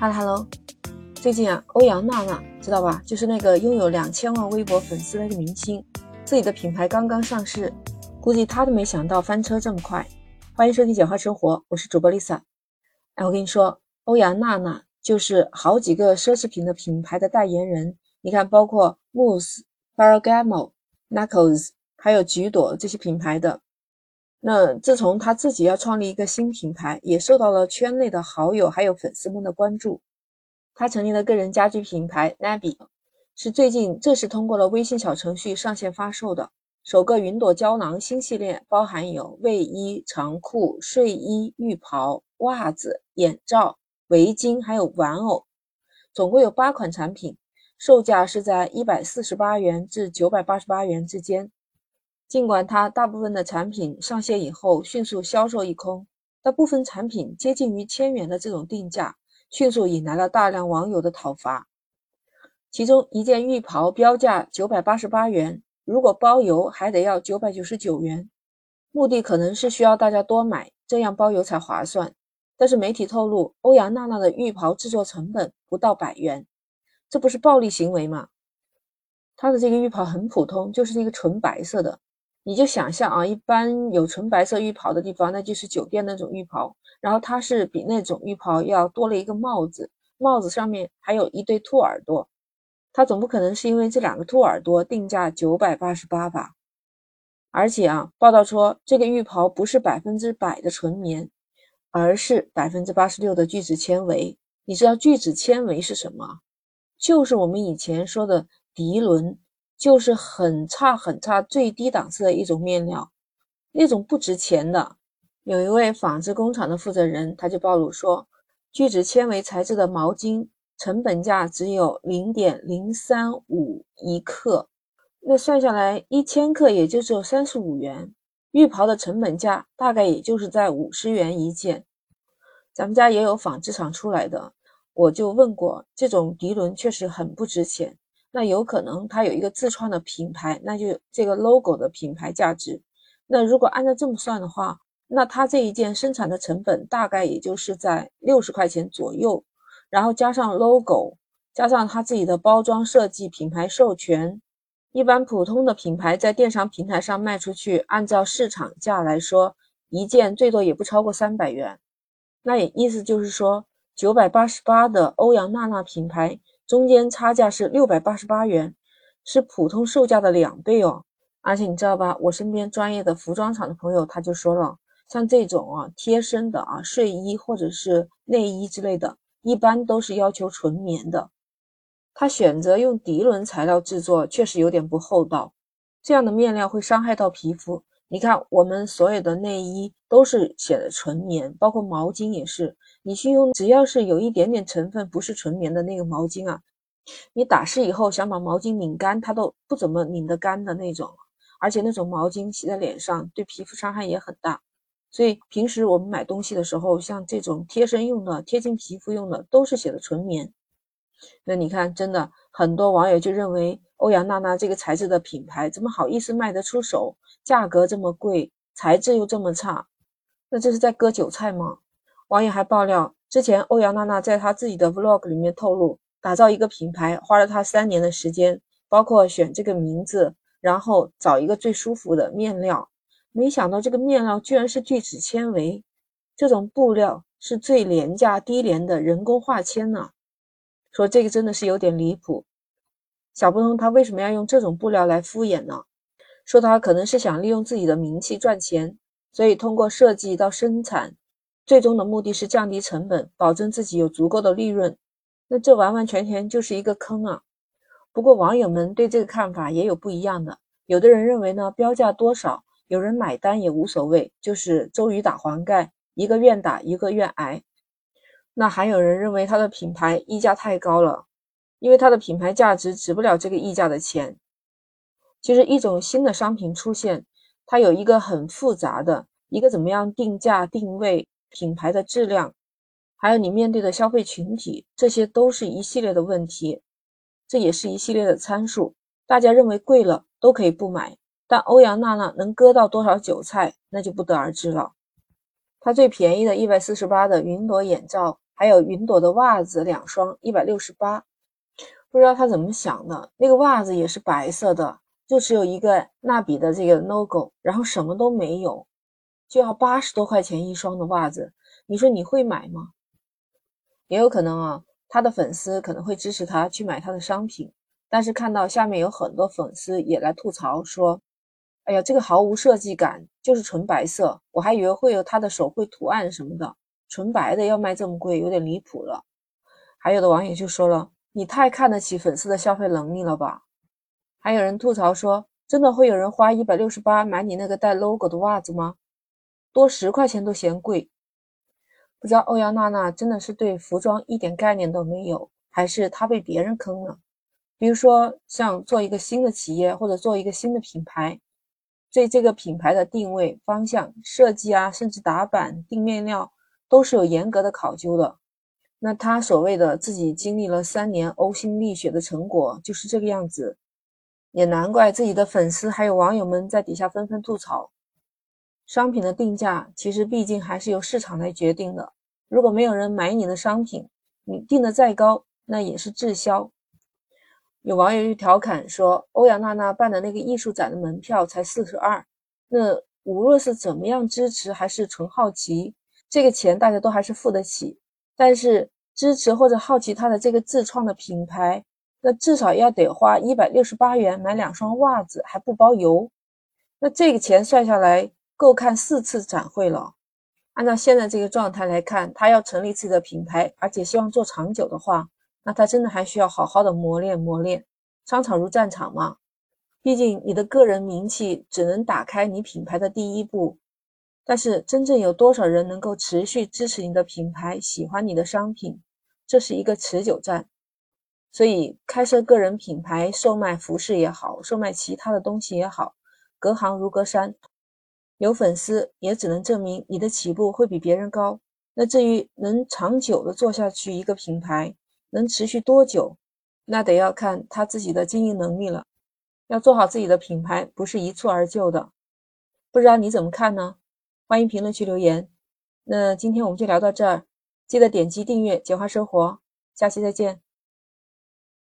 哈喽哈喽，最近啊，欧阳娜娜知道吧？就是那个拥有两千万微博粉丝的那个明星，自己的品牌刚刚上市，估计她都没想到翻车这么快。欢迎收听简化生活，我是主播 Lisa。哎，我跟你说，欧阳娜娜就是好几个奢侈品的品牌的代言人。你看，包括 Mousse、Ferragamo、Knuckles，还有橘朵这些品牌的。那自从他自己要创立一个新品牌，也受到了圈内的好友还有粉丝们的关注。他成立了个人家居品牌 Nabi，是最近正式通过了微信小程序上线发售的首个云朵胶囊新系列，包含有卫衣、长裤、睡衣、浴袍、袜子、眼罩、围巾，还有玩偶，总共有八款产品，售价是在一百四十八元至九百八十八元之间。尽管它大部分的产品上线以后迅速销售一空，但部分产品接近于千元的这种定价，迅速引来了大量网友的讨伐。其中一件浴袍标价九百八十八元，如果包邮还得要九百九十九元，目的可能是需要大家多买，这样包邮才划算。但是媒体透露，欧阳娜娜的浴袍制作成本不到百元，这不是暴利行为吗？她的这个浴袍很普通，就是一个纯白色的。你就想象啊，一般有纯白色浴袍的地方，那就是酒店那种浴袍。然后它是比那种浴袍要多了一个帽子，帽子上面还有一对兔耳朵。它总不可能是因为这两个兔耳朵定价九百八十八吧？而且啊，报道说这个浴袍不是百分之百的纯棉，而是百分之八十六的聚酯纤维。你知道聚酯纤维是什么？就是我们以前说的涤纶。就是很差很差、最低档次的一种面料，那种不值钱的。有一位纺织工厂的负责人，他就暴露说，聚酯纤维材质的毛巾成本价只有零点零三五一克，那算下来一千克也就只有三十五元。浴袍的成本价大概也就是在五十元一件。咱们家也有纺织厂出来的，我就问过，这种涤纶确实很不值钱。那有可能它有一个自创的品牌，那就这个 logo 的品牌价值。那如果按照这么算的话，那它这一件生产的成本大概也就是在六十块钱左右，然后加上 logo，加上它自己的包装设计、品牌授权，一般普通的品牌在电商平台上卖出去，按照市场价来说，一件最多也不超过三百元。那也意思就是说，九百八十八的欧阳娜娜品牌。中间差价是六百八十八元，是普通售价的两倍哦。而且你知道吧，我身边专业的服装厂的朋友他就说了，像这种啊贴身的啊睡衣或者是内衣之类的，一般都是要求纯棉的。他选择用涤纶材料制作，确实有点不厚道。这样的面料会伤害到皮肤。你看，我们所有的内衣都是写的纯棉，包括毛巾也是。你去用，只要是有一点点成分不是纯棉的那个毛巾啊，你打湿以后想把毛巾拧干，它都不怎么拧得干的那种。而且那种毛巾洗在脸上，对皮肤伤害也很大。所以平时我们买东西的时候，像这种贴身用的、贴近皮肤用的，都是写的纯棉。那你看，真的很多网友就认为欧阳娜娜这个材质的品牌怎么好意思卖得出手？价格这么贵，材质又这么差，那这是在割韭菜吗？网友还爆料，之前欧阳娜娜在她自己的 vlog 里面透露，打造一个品牌花了她三年的时间，包括选这个名字，然后找一个最舒服的面料。没想到这个面料居然是聚酯纤维，这种布料是最廉价低廉的人工化纤呢。说这个真的是有点离谱。想不通他为什么要用这种布料来敷衍呢？说他可能是想利用自己的名气赚钱，所以通过设计到生产。最终的目的是降低成本，保证自己有足够的利润。那这完完全全就是一个坑啊！不过网友们对这个看法也有不一样的。有的人认为呢，标价多少，有人买单也无所谓，就是周瑜打黄盖，一个愿打一个愿挨。那还有人认为它的品牌溢价太高了，因为它的品牌价值值不了这个溢价的钱。其实一种新的商品出现，它有一个很复杂的一个怎么样定价定位。品牌的质量，还有你面对的消费群体，这些都是一系列的问题，这也是一系列的参数。大家认为贵了都可以不买，但欧阳娜娜能割到多少韭菜，那就不得而知了。它最便宜的一百四十八的云朵眼罩，还有云朵的袜子两双，一百六十八。不知道他怎么想的，那个袜子也是白色的，就只有一个纳比的这个 logo，然后什么都没有，就要八十多块钱一双的袜子，你说你会买吗？也有可能啊，他的粉丝可能会支持他去买他的商品，但是看到下面有很多粉丝也来吐槽说。哎呀，这个毫无设计感，就是纯白色。我还以为会有他的手绘图案什么的，纯白的要卖这么贵，有点离谱了。还有的网友就说了：“你太看得起粉丝的消费能力了吧？”还有人吐槽说：“真的会有人花一百六十八买你那个带 logo 的袜子吗？多十块钱都嫌贵。”不知道欧阳娜娜真的是对服装一点概念都没有，还是她被别人坑了？比如说，像做一个新的企业或者做一个新的品牌。对这个品牌的定位方向、设计啊，甚至打版、定面料，都是有严格的考究的。那他所谓的自己经历了三年呕心沥血的成果，就是这个样子。也难怪自己的粉丝还有网友们在底下纷纷吐槽。商品的定价其实毕竟还是由市场来决定的。如果没有人买你的商品，你定的再高，那也是滞销。有网友就调侃说：“欧阳娜娜办的那个艺术展的门票才四十二，那无论是怎么样支持还是纯好奇，这个钱大家都还是付得起。但是支持或者好奇他的这个自创的品牌，那至少要得花一百六十八元买两双袜子，还不包邮。那这个钱算下来够看四次展会了。按照现在这个状态来看，他要成立自己的品牌，而且希望做长久的话。”那他真的还需要好好的磨练磨练，商场如战场嘛，毕竟你的个人名气只能打开你品牌的第一步，但是真正有多少人能够持续支持你的品牌，喜欢你的商品，这是一个持久战。所以开设个人品牌，售卖服饰也好，售卖其他的东西也好，隔行如隔山，有粉丝也只能证明你的起步会比别人高。那至于能长久的做下去一个品牌，能持续多久，那得要看他自己的经营能力了。要做好自己的品牌，不是一蹴而就的。不知道你怎么看呢？欢迎评论区留言。那今天我们就聊到这儿，记得点击订阅“简化生活”，下期再见。